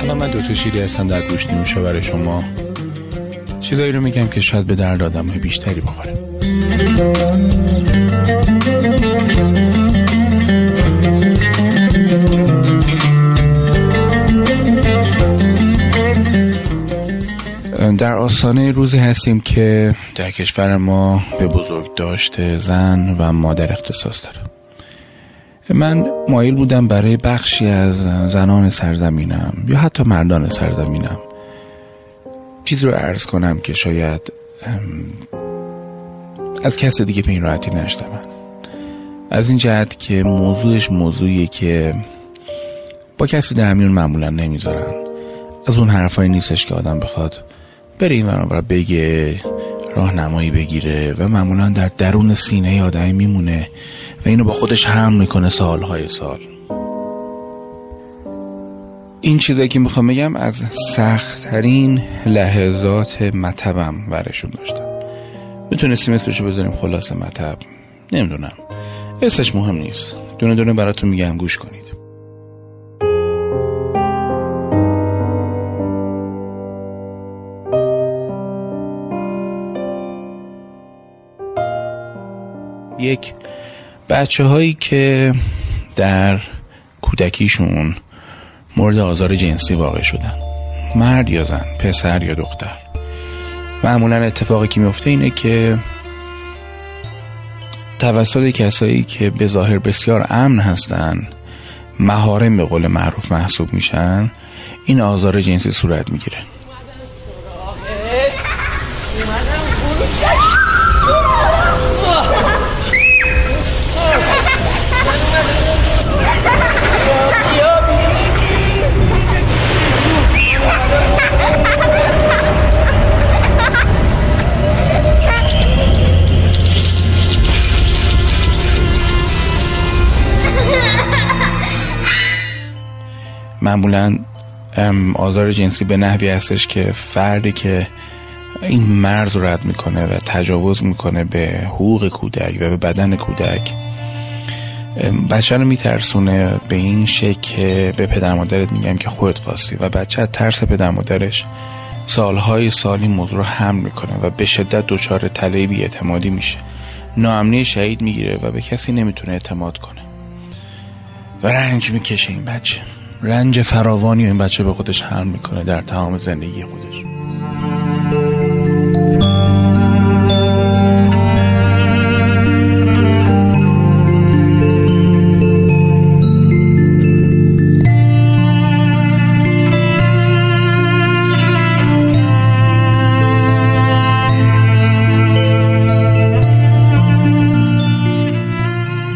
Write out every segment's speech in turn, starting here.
سلام من دوتا شیری هستم. در گوش برای شما چیزایی رو میگم که شاید به درد آدم بیشتری بخوره. در آستانه روزی هستیم که در کشور ما به بزرگ داشته زن و مادر اختصاص داره. من مایل بودم برای بخشی از زنان سرزمینم یا حتی مردان سرزمینم. چیز رو عرض کنم که شاید از کس دیگه به این راحتی نشتم از این جهت که موضوعش موضوعیه که با کسی در میون معمولا نمی‌ذارن. از اون حرفایی نیستش که آدم بخواد بره این و بگه راهنمایی بگیره و معمولا در درون سینه آدمی میمونه و اینو با خودش هم می‌کنه سالهای سال. این چیزایی که می‌خوام بگم از سختترین لحظات مطبم ورشون داشتم. می‌تونستیم اسمشو بذاریم خلاص مطب. نمی‌دونم. اسمش مهم نیست. دونه دونه براتون میگم. گوش کنید. یک بچه هایی که در کودکیشون مورد آزار جنسی واقع شدن. مرد یا زن پسر یا دختر. معمولا اتفاقی که میفته اینه که توسط کسایی که به ظاهر بسیار امن هستن مهارم به قول معروف محسوب میشن این آزار جنسی صورت می‌گیره. معمولا آزار جنسی به نحوی هستش که فردی که این مرز رد می‌کنه و تجاوز می‌کنه به حقوق کودک و به بدن کودک بچه رو میترسونه به این شکل به پدر مادرت میگم که خودت خواستی و بچه ترس پدر مادرش سالهای سالی موضوع رو حمل می‌کنه و به شدت دچار تله بی اعتمادی میشه. ناامنی شهید می‌گیره و به کسی نمی‌تونه اعتماد کنه. و رنج می‌کشه این بچه. رنج فراوانی این بچه به خودش حمل می‌کنه در تمام زندگی خودش.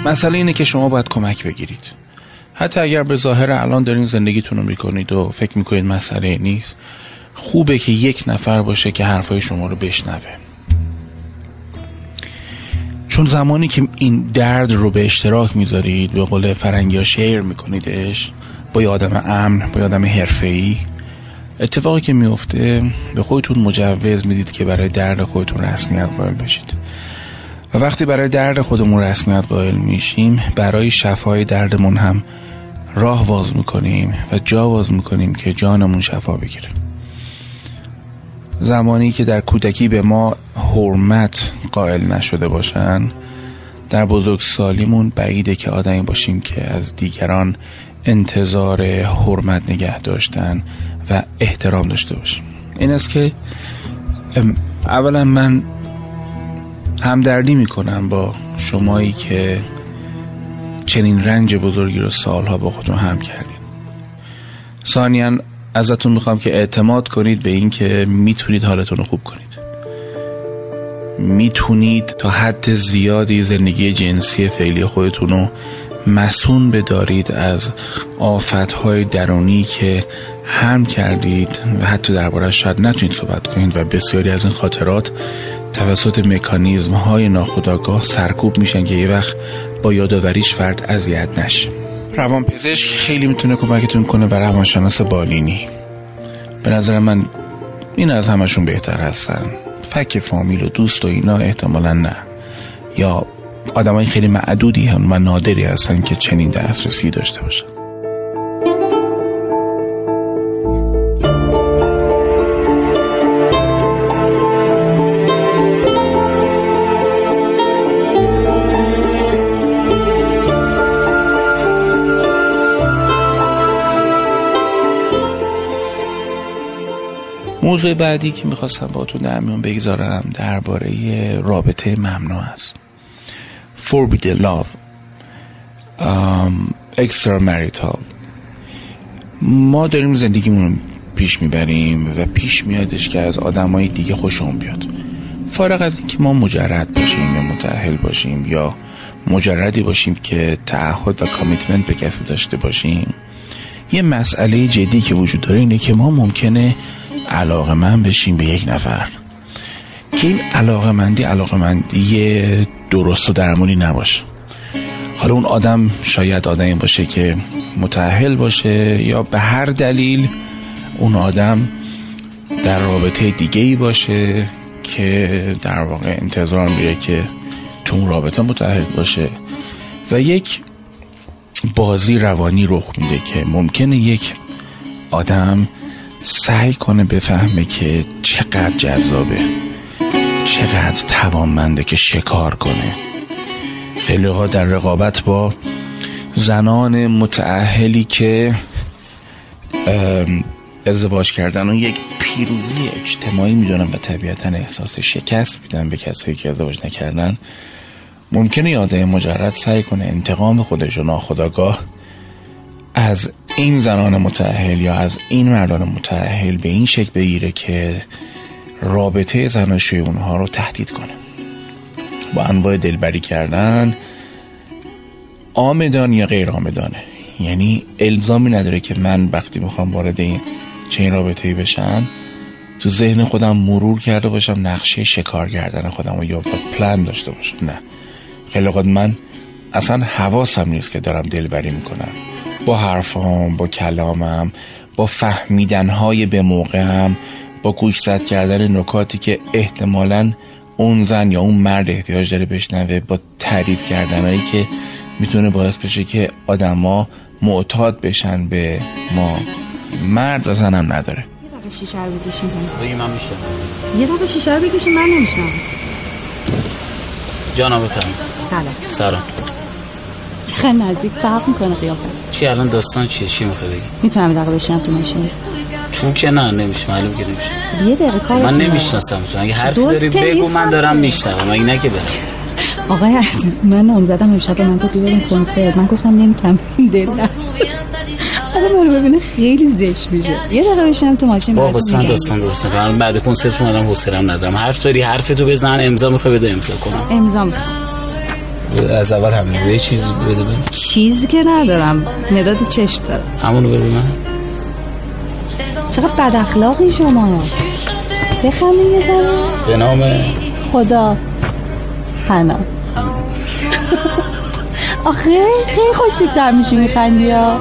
مسئله اینه که شما باید کمک بگیرید. حتی اگر به ظاهر الان دارین زندگیتون رو می‌کنید و فکر می‌کنید مسئله نیست خوبه که یک نفر باشه که حرفای شما رو بشنوه. چون زمانی که این درد رو به اشتراک می‌ذارید به قول فرنگی ها شیر میکنیدش با یه آدم امن با یه آدم حرفه‌ای اتفاقی که میفته به خودتون مجوز می‌دید که برای درد خودتون رسمیت قائل بشید. و وقتی برای درد خودمون رسمیت قائل میشیم برای شفای دردمون هم راه واز می‌کنیم و جا واز می‌کنیم که جانمون شفا بگیره. زمانی که در کودکی به ما حرمت قائل نشده باشن در بزرگ سالیمون بعیده که آدمی باشیم که از دیگران انتظار حرمت نگه داشتن و احترام داشته باشیم. این است که اولا من همدردی می‌کنم با شمایی که چنین رنج بزرگی رو سالها با خودتون هم کردین. ثانیا ازتون می‌خوام که اعتماد کنید به این که می‌تونید حالتون رو خوب کنید. می‌تونید تا حد زیادی زندگی جنسی فعلی خودتون رو مسون بدارید از آفتهای درونی که هم کردید و حتی درباره شاید نتونید صحبت کنید و بسیاری از این خاطرات توسط مکانیزم های ناخودآگاه سرکوب میشن که یه وقت با یادآوریش فرد اذیت نشه. روانپزشک خیلی می‌تونه کمکتون کنه و روانشناس بالینی. به نظر من این از همشون بهتر هستن. فک فامیل و دوست و اینا احتمالا نه. یا آدمای خیلی معدودی هم و نادری هستن که چنین دسترسی داشته باشن. موضوع بعدی که می‌خواستم با تو در میون بگذارم درباره رابطه ممنوع است. Forbidden love. Extra marital ما داریم زندگیمون پیش می‌بریم و پیش میادش که از آدمای دیگه خوشمون بیاد. فارغ از اینکه ما مجرد باشیم یا متأهل باشیم یا مجردی باشیم که تعهد و کامیتمنت به کسی داشته باشیم یه مسئله جدی که وجود داره اینه که ما ممکنه علاقه من بشیم به یک نفر. که این علاقه مندی علاقه مندی درست و درمونی نباشه. حالا اون آدم شاید آدمی باشه که متحل باشه یا به هر دلیل اون آدم در رابطه دیگه ای باشه که در واقع انتظار میره که تو اون رابطه متحد باشه. و یک بازی روانی رخ میده که ممکنه یک آدم سعی کنه بفهمه که چقدر جذابه چقدر توانمنده که شکار کنه. خیلی ها در رقابت با زنان متعهلی که ازدواج کردن و یک پیروزی اجتماعی می‌دونن و طبیعتا احساس شکست میدن به کسایی که ازدواج نکردن. ممکنه یاده مجرد سعی کنه انتقام خودش و ناخداگاه از این زنان متعهل یا از این مردان متعهل به این شکل بگیره که رابطه زناشوی اونها رو تهدید کنه. با انواع دلبری کردن آمدان یا غیر آمدانه. یعنی الزامی نداره که من وقتی می‌خوام وارد این چین رابطه بشم تو ذهن خودم مرور کرده باشم نقشه شکار کردن خودم و یا پلان داشته باشم. نه. خیلی وقت من اصلا حواسم نیست که دارم دلبری می‌کنم. با حرفام با کلامم با فهمیدنهای به موقعم با گوش زد کردن نکاتی که احتمالا اون زن یا اون مرد احتیاج داره بشنوه با تعریف کردنهایی که می‌تونه باعث بشه که آدما معتاد بشن به ما. مرد و زنم نداره. یه دقیقه شیشه رو بکشیم من میشه یه دقیقه شیشه رو بکشیم من نمیشنم جانا بفهم سلام. سلام. چقدر نزدیک فرق می‌کنه قیافت چی الان داستان چیه؟ چی می‌خوای بگی؟ می‌تونم یه دقیقه بشینم تو ماشین؟ تو که نه نمیشه معلوم که نمیشه. خب یه دقیقه کار من نمی‌شناسم تو اگه حرفی داری بگو من دارم که. میشنوم. اگه نه که برم؟ آقای عزیز من نامزدم امشب به من گفت بریم کنسرت. من گفتم نمی‌تونم. دل نه آدم منو ببینه خیلی زشت میشه. یه دقیقه بشینم تو ماشین با براتون واسه من. داستان درست کنم بعد کنسرت اومدم حوصله‌ام ندارم. حرف داری حرفتو بزن. امضا می‌خوای بده امضا کنم. امضا می‌خوام. از اول همین. یه چیز بده من چیزی که ندارم. مداد چشم دارم. همونو بده من. چقدر بد اخلاقی شما. بخندین یه ذره. به نام خدا. حنا. آخه خیلی خوشتیب در میشی میخندی ها.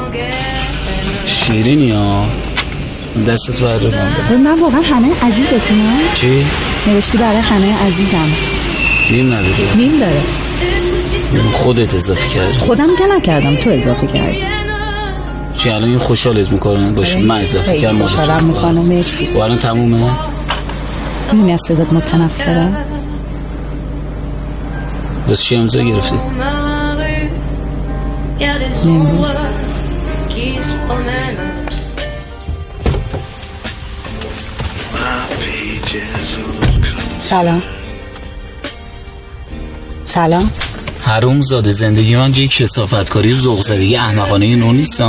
شیرینی ها. دستت بر به من واقعا همه عزیزتونم چی؟ نوشتی برای همه عزیزم. نیم نداره نیم داره. خودت اضافه کردی. خودم که نکردم تو اضافه کردی. چی الان این خوشحالت می‌کنه باشه من اضافه کردم خوشحالم می‌کنه مرسی. و الان تمومه؟ این از صدات متنفرم. بس چی امضا گرفتی؟ سلام. سلام. حروم زاده زندگی من جای کسافتکاری ذوق زدگی احمقانه نو نیست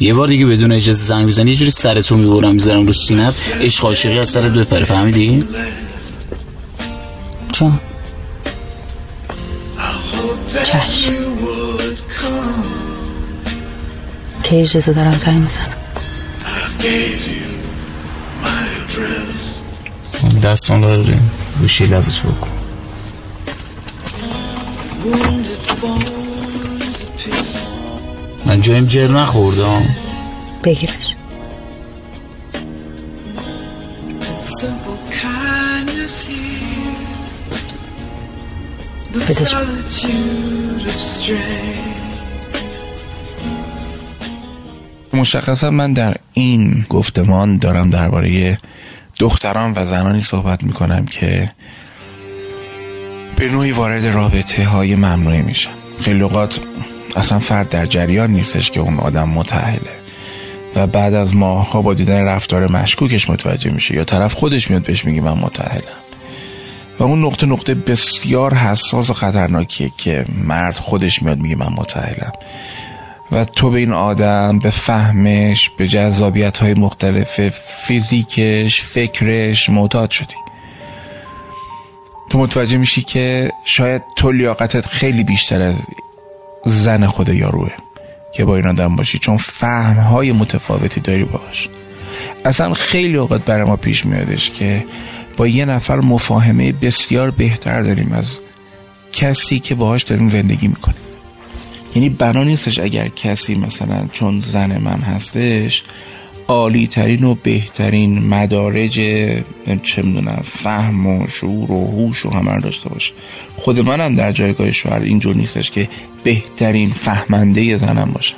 یه بار دیگه بدون اجازه زنگ بزنی یه جوری سرتو می‌برم می‌ذارم رو سینت عشق عاشقی از سرت بپره فهمیدی؟ چون چشم. که اجازه دارم زنگ می‌زنم دستان داریم گوشی لبت بکن. من جایم جر نخوردم. بگیرش. مشخصا من در این گفتمان دارم درباره دختران و زنانی صحبت می‌کنم که به نوعی وارد رابطه های ممنوعی میشن. خیلی اوقات اصلا فرد در جریان نیستش که اون آدم متحله و بعد از ماهها با دیدن رفتار مشکوکش متوجه میشه یا طرف خودش میاد بهش میگه من متحلم. و اون نقطه نقطه بسیار حساس و خطرناکیه که مرد خودش میاد میگه من متحلم و تو به این آدم به فهمش به جذابیت های مختلف فیزیکش فکرش معتاد شدی. تو متوجه میشی که شاید تو لیاقتت خیلی بیشتر از زن خود یاروه که با این آدم باشی چون فهم های متفاوتی داری باش اصلا خیلی اوقات برای ما پیش میادش که با یه نفر مفاهمه بسیار بهتر داریم از کسی که باهاش داریم زندگی می‌کنیم. یعنی بنا نیستش اگر کسی مثلا چون زن من هستش عالی ترین و بهترین مدارج چه می‌دونم فهم و شعور و هوش و همه داشته باشه. خود منم در جایگاه شوهر اینجور نیستش که بهترین فهمنده زنم باشم.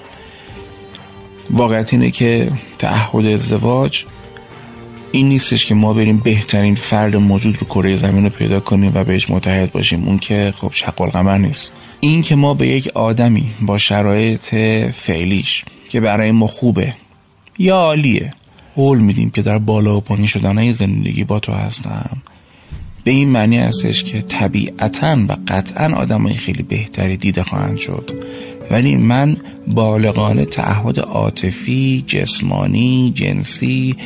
واقعیت اینه که تعهد ازدواج این نیستش که ما بریم بهترین فرد موجود رو کره زمین رو پیدا کنیم و بهش متحد باشیم. اون که خب شق القمر نیست. این که ما به یک آدمی با شرایط فعلیش که برای ما خوبه یا عالیه قول میدیم که در بالا و پایین شدن زندگی با تو هستم. به این معنی هستش که طبیعتا و قطعا آدم خیلی بهتری دیده خواهند شد. ولی من بالغانه تعهد عاطفی جسمانی جنسی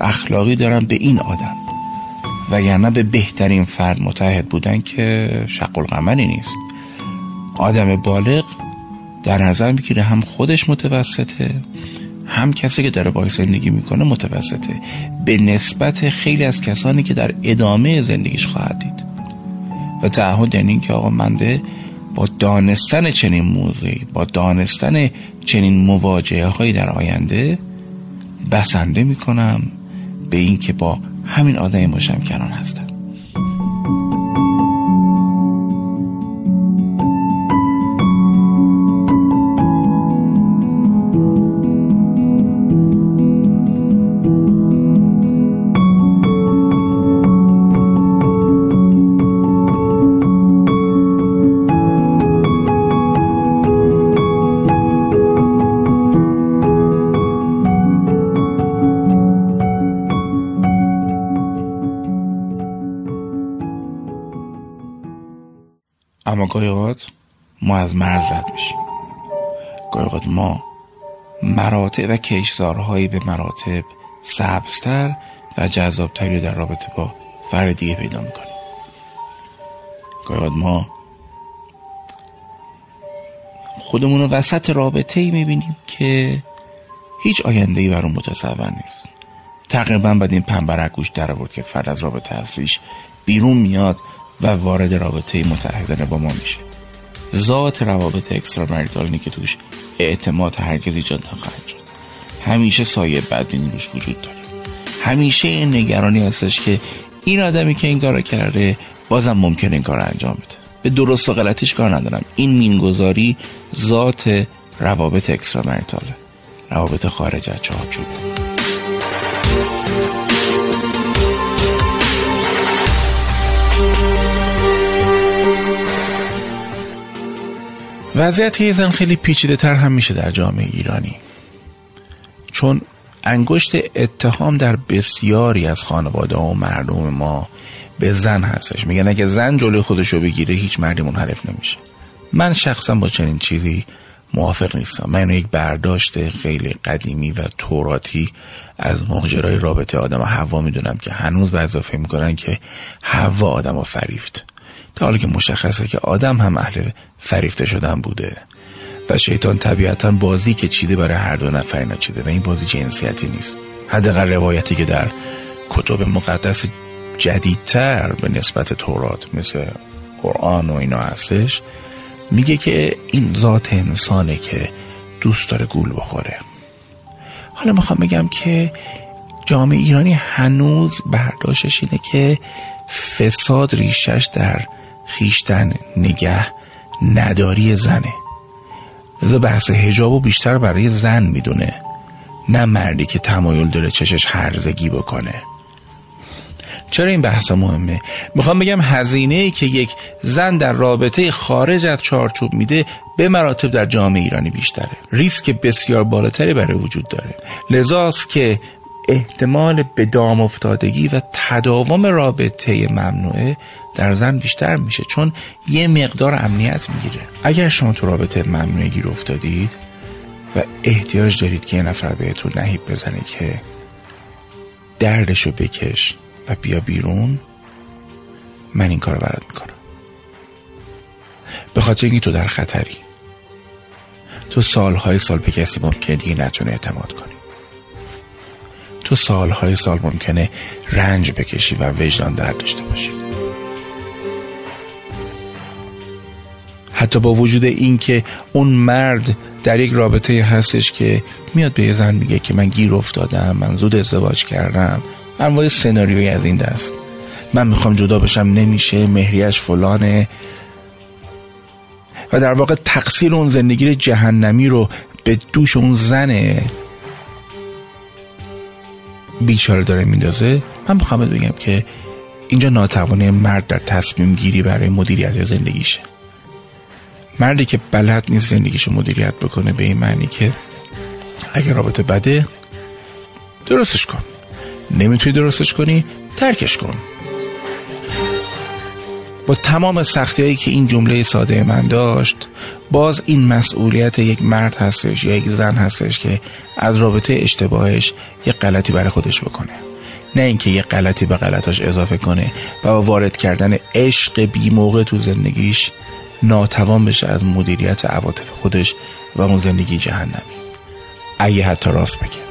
اخلاقی دارم به این آدم. و یعنی به بهترین فرد متحد بودن که شق القمری نیست. آدم بالغ در نظر می‌گیره هم خودش متوسطه هم کسی که داره باید زندگی می‌کنه متوسطه. به نسبت خیلی از کسانی که در ادامه زندگیش خواهد دید. و تعهد یعنی که آقا منده با دانستن چنین موضوعی با دانستن چنین مواجهه هایی در آینده بسنده می‌کنم به اینکه با همین آدمی باشم کنان هستم. اما گاهی ما از مرز رد میشیم. گاهی ما مراتب و کشزارهایی به مراتب سبزتر و جذابتری در رابطه با فرد دیگه پیدا می‌کنیم. گاهی ما خودمون رو وسط رابطه ای می‌بینیم که هیچ آینده ای بر اون متصور نیست. تقریبا بعد این پنبرک گوش در آورد که فرد از رابطه اصلیش بیرون میاد. و وارد رابطه متحدانه با ما میشه. ذات روابط اکسترا که توش اعتماد هرگز ایجاد نخواهد شد. همیشه سایه بدبینی روش وجود داره. همیشه این نگرانی هستش که این آدمی که این کار کرده بازم ممکن این کار انجام بده. به درست و غلطیش کار ندارم. این مینگذاری ذات روابط اکسترا روابط خارج از چارچوبه وضعیت یه زن خیلی پیچیده تر هم میشه در جامعه ایرانی. چون انگشت اتهام در بسیاری از خانواده و مردم ما به زن هستش. میگن اگه زن جلوی خودش رو بگیره هیچ مردی منحرف نمیشه. من شخصا با چنین چیزی موافق نیستم. من یک برداشت خیلی قدیمی و توراتی از ماجرای رابطه آدم و حوا می‌دونم که هنوز به اضافه می‌کنن که حوا آدم و فریفت. تا حالا که مشخصه که آدم هم اهل فریفته شدن بوده و شیطان طبیعتا بازی که چیده برای هر دو نفر نچیده و این بازی جنسیتی نیست. حداقل روایتی که در کتب مقدس جدیدتر به نسبت تورات مثل قرآن و اینا هستش میگه که این ذات انسانه که دوست داره گول بخوره. حالا می‌خوام بگم که جامعه ایرانی هنوز برداشتش اینه که فساد ریشش در خیشتن نگه نداری زنه. لذا بحث هجاب و بیشتر برای زن می‌دونه. نه مردی که تمایل داره چشش هرزگی بکنه. چرا این بحث مهمه؟ می‌خوام بگم هزینه که یک زن در رابطه خارج از چارچوب میده به مراتب در جامعه ایرانی بیشتره. ریسک بسیار بالاتری برای وجود داره. لذاست که احتمال به دام افتادگی و تداوم رابطه ممنوعه در زن بیشتر میشه چون یه مقدار امنیت می‌گیره. اگر شما تو رابطه ممنوعه گیر افتادید و احتیاج دارید که یه نفر بهتون نهیب بزنه که دردشو بکش و بیا بیرون من این کار برات می‌کنم. به خاطر اینکه تو در خطری. تو سالهای سال به کسی ممکنه دیگه نتونه اعتماد کنی تو سالهای سال ممکنه رنج بکشی و وجدان درد داشته باشی. حتی با وجود این که اون مرد در یک رابطه هستش که میاد به یه زن میگه که من گیر افتادم من زود ازدواج کردم انواع سناریوی از این دست. من می‌خوام جدا بشم نمیشه مهریش فلانه. و در واقع تقصیر اون زندگی جهنمی رو به دوش اون زنه. بیچاره داره میندازه. من می‌خوام بگم که اینجا ناتوانی مرد در تصمیم گیری برای مدیریت زندگیشه مردی که بلد نیست زندگیشو مدیریت بکنه به این معنی که اگر رابطه بده درستش کن. نمی‌تونی درستش کنی ترکش کن. با تمام سختی هایی که این جمله ساده من داشت باز این مسئولیت یک مرد هستش یا یک زن هستش که از رابطه اشتباهش یک غلطی برای خودش بکنه. نه اینکه یک غلطی به غلطاش اضافه کنه و با وارد کردن عشق بی موقع تو زندگیش ناتوان بشه از مدیریت عواطف خودش و اون زندگی جهنمی. اگه حتی راست بگه.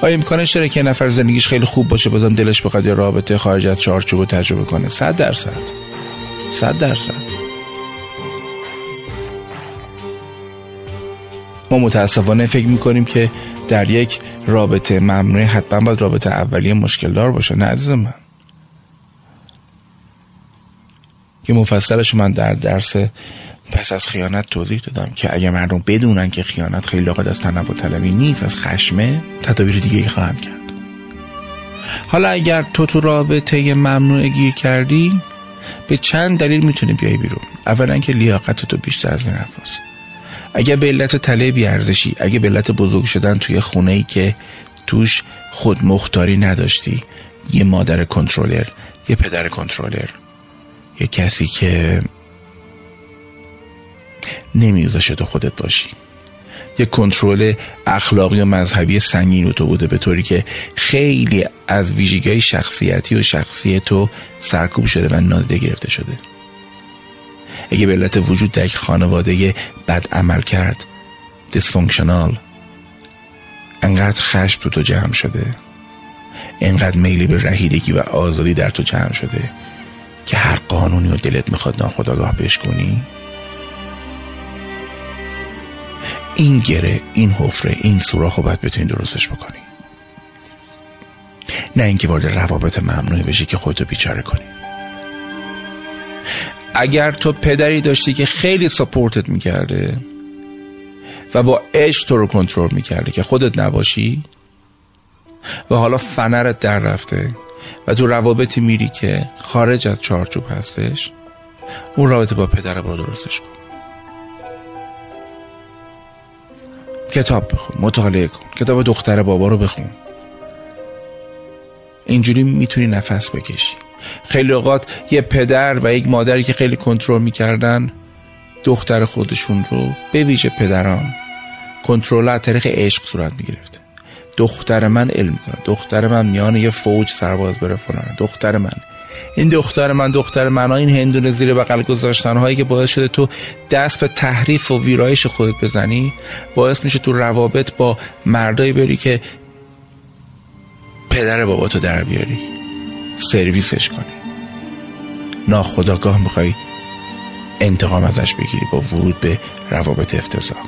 آیا امکانش داره که نفر زندگیش خیلی خوب باشه بازم دلش بخواد یه رابطه خارج از چارچوب و تجربه کنه؟ صد درصد. صد درصد. ما متاسفانه فکر می‌کنیم که در یک رابطه ممنوع حتما باید رابطه اولیه مشکل دار باشه. نه عزیز من. که مفصلش من در درس پس از خیانت توضیح دادم که اگر مردم بدونن که خیانت خیلی لاقد از تنوع طلبی نیست از خشمه تدابیر دیگه ای خواهند کرد. حالا اگر تو تو رابطه ممنوع گیر کردی به چند دلیل می‌تونی بیای بیرون. اولا که لیاقت تو بیشتر از این حرفاست اگر به علت تله بیارزشی اگه به علت بزرگ شدن توی خونه ای که توش خود مختاری نداشتی یه مادر کنترلر یه پدر کنترلر یه کسی که نمیگذاشه تو خودت باشی. یه کنترل اخلاقی و مذهبی سنگین تو بوده به طوری که خیلی از ویژگی شخصیتی و شخصی تو سرکوب شده و نادیده گرفته شده. اگه به علت وجود در یک خانواده بد عمل کرد دیسفونکشنال انقدر خشم تو تو جمع شده انقدر میلی به رهیدگی و آزادی در تو جمع شده که هر قانونی و دلت می‌خواد ناخداگاه بشکنی این گره این حفره این سوراخ باید بتونی درستش بکنی. نه اینکه وارد روابط ممنوعی بشی که خودتو بیچاره کنی. اگر تو پدری داشتی که خیلی سپورتت می‌کرده و با عشق تو رو کنترل می‌کرده که خودت نباشی و حالا فنرت در رفته و تو روابطی میری که خارج از چارچوب هستش اون رابطه با پدر برو درستش کن. کتاب بخون مطالعه کن. کتاب دختر بابا رو بخون. اینجوری می‌تونی نفس بکشی. خیلی اوقات یه پدر و یک مادری که خیلی کنترل می‌کردن دختر خودشون رو به ویژه پدران کنترل از طریق عشق صورت می‌گرفته. دختر من علم کنه. دختر من میان یه فوج سرباز بره فلانه دختر من. این دختر من دختر من این هندونه زیر بغل گذاشتن هایی که باعث شده تو دست به تحریف و ویرایش خودت بزنی باعث میشه تو روابط با مردایی بری که پدر بابا تو در بیاری سرویسش کنی. ناخداگاه می‌خوای انتقام ازش بگیری با ورود به روابط افتضاح.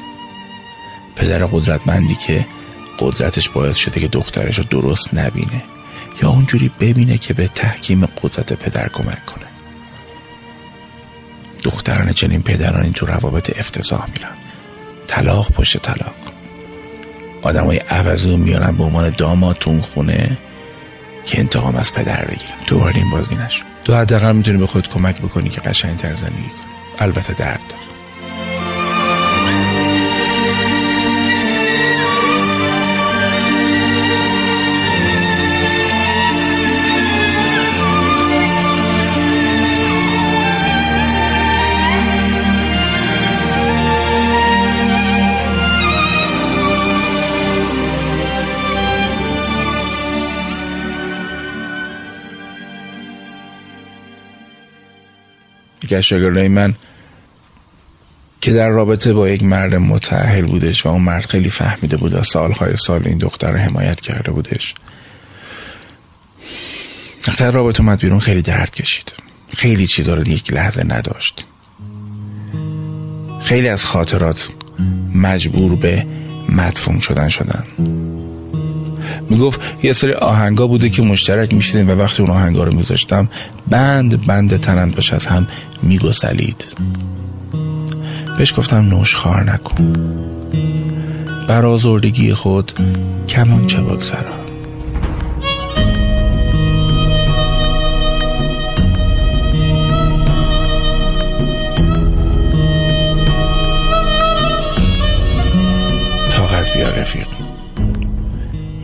پدر قدرتمندی که قدرتش باعث شده که دخترش رو درست نبینه. یا اونجوری ببینه که به تحکیم قدرت پدر کمک کنه. دختران چنین پدرانی تو روابط افتضاح میرن. طلاق پشت طلاق. آدمای عوضی میارن به عنوان داماد تو خونه که انتقام از پدر بگیرن. دوباره این بازی نشد. تو حداقل می‌تونی به خود کمک بکنی که قشنگتر زندگی کنی. البته درد داره. یکی از من که در رابطه با یک مرد متعهل بودش و اون مرد خیلی فهمیده بود و سالهای سال این دختر رو حمایت کرده بودش. وقتی رابطه اومد بیرون خیلی درد کشید. خیلی چیزا رو یک لحظه نداشت. خیلی از خاطرات مجبور به مدفون شدن شدن. می‌گفت یه سری آهنگا بوده که مشترک میشیدیم و وقتی اون آهنگا رو میذاشتم بند بند تنم داشت از هم میگسلید. بهش گفتم نوش خار نکن. بر آزردگی خود کمان چه بگذرم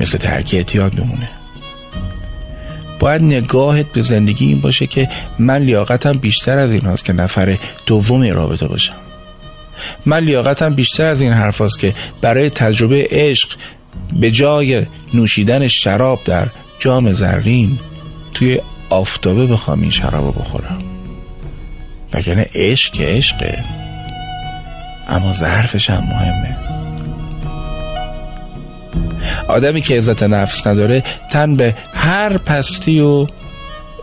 مثل ترک اعتیاد بمونه. باید نگاهت به زندگی این باشه که من لیاقتم بیشتر از این هاست که نفر دوم رابطه باشم. من لیاقتم بیشتر از این حرف هاست که برای تجربه عشق به جای نوشیدن شراب در جام زرین توی آفتابه بخوام این شراب بخورم. وگرنه عشق که عشقه اما ظرفش هم مهمه. آدمی که عزت نفس نداره تن به هر پستی و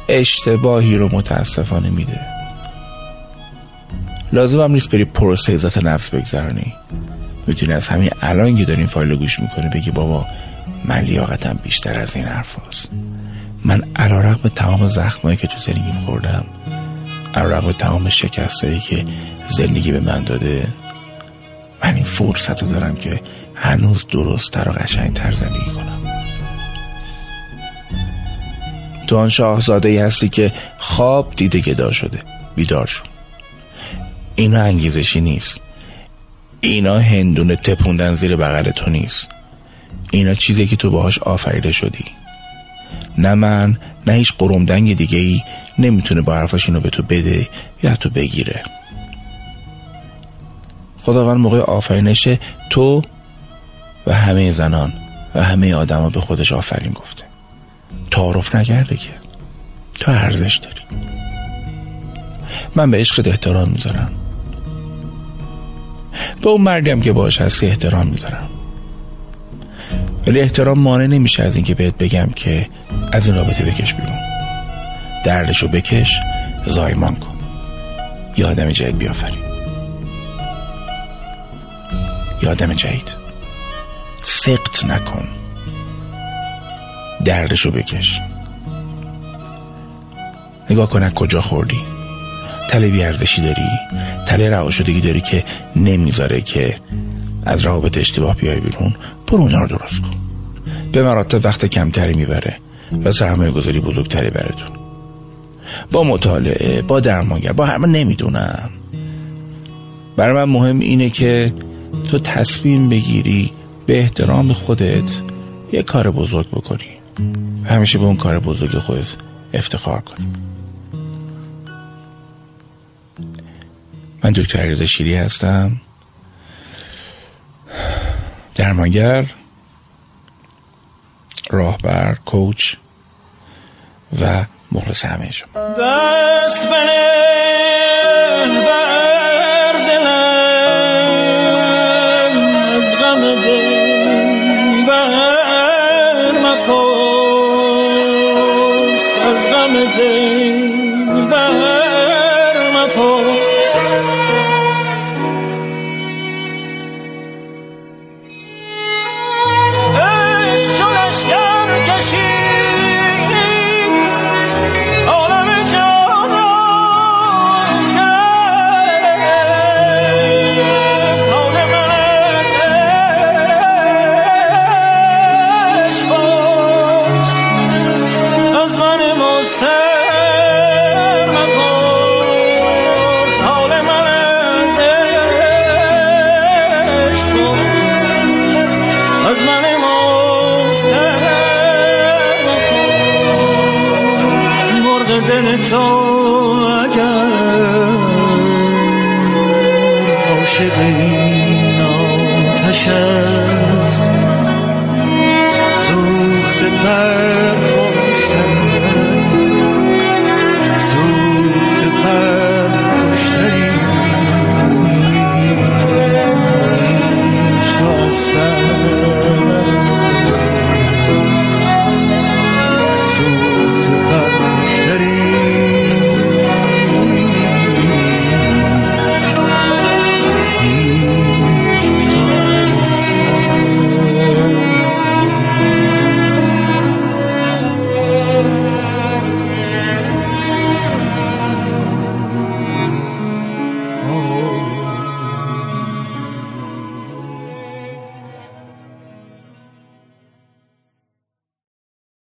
اشتباهی رو متاسفانه میده لازم هم نیست بری پروسه عزت نفس بگذرانی می‌تونی از همین الان که دارین فایل گوش می‌کنی بگی بابا من لیاقتم بیشتر از این حرف هست. من علا رقم تمام زخمایی که تو زندگیم خوردم علا رقم تمام شکستایی که زندگی به من داده من این فرصت رو دارم که هنوز درستتر و قشنگتر زندگی کنم. تو آن شاهزاده ای هستی که خواب دیده گدا شده. بیدار شد اینا انگیزشی نیست. اینا هندونه تپوندن زیر بغل تو نیست. اینا چیزی که تو باهاش آفریده شدی. نه من نه هیچ قرمدنگ دیگه ای نمی‌تونه با حرفاش اینو به تو بده یا تو بگیره. خداوند موقع آفرینش تو و همه زنان و همه آدما به خودش آفرین گفته. تعارف نکرده که. تو ارزش داری. من به عشقت احترام می‌ذارم. به اون مرگم که باش هستی احترام می‌ذارم. ولی احترام مانع نمیشه از اینکه بهت بگم که از این رابطه بکش بیرون. دردشو بکش زایمان کن. یادم جدید بیافرین یادم جدید. سقط نکن. دردشو بکش. نگاه کن کجا خوردی. تله بیارزشی داری؟ تله رها شدگی داری که نمی‌ذاره که از روابط اشتباه بیای بیرون. برو اونا رو درست کن. به مراتب وقت کمتری می‌بره و سرمایه گذاری بزرگتری براتون. با مطالعه با درمانگر با همه نمی‌دونم. برای من مهم اینه که تو تصمیم بگیری به احترام خودت یه کار بزرگ بکنی. همیشه به اون کار بزرگ خودت افتخار کنی. من دکتر علیرضا شیری هستم. درمانگر راهبر کوچ و مخلص همه شما دست Sucht the Purple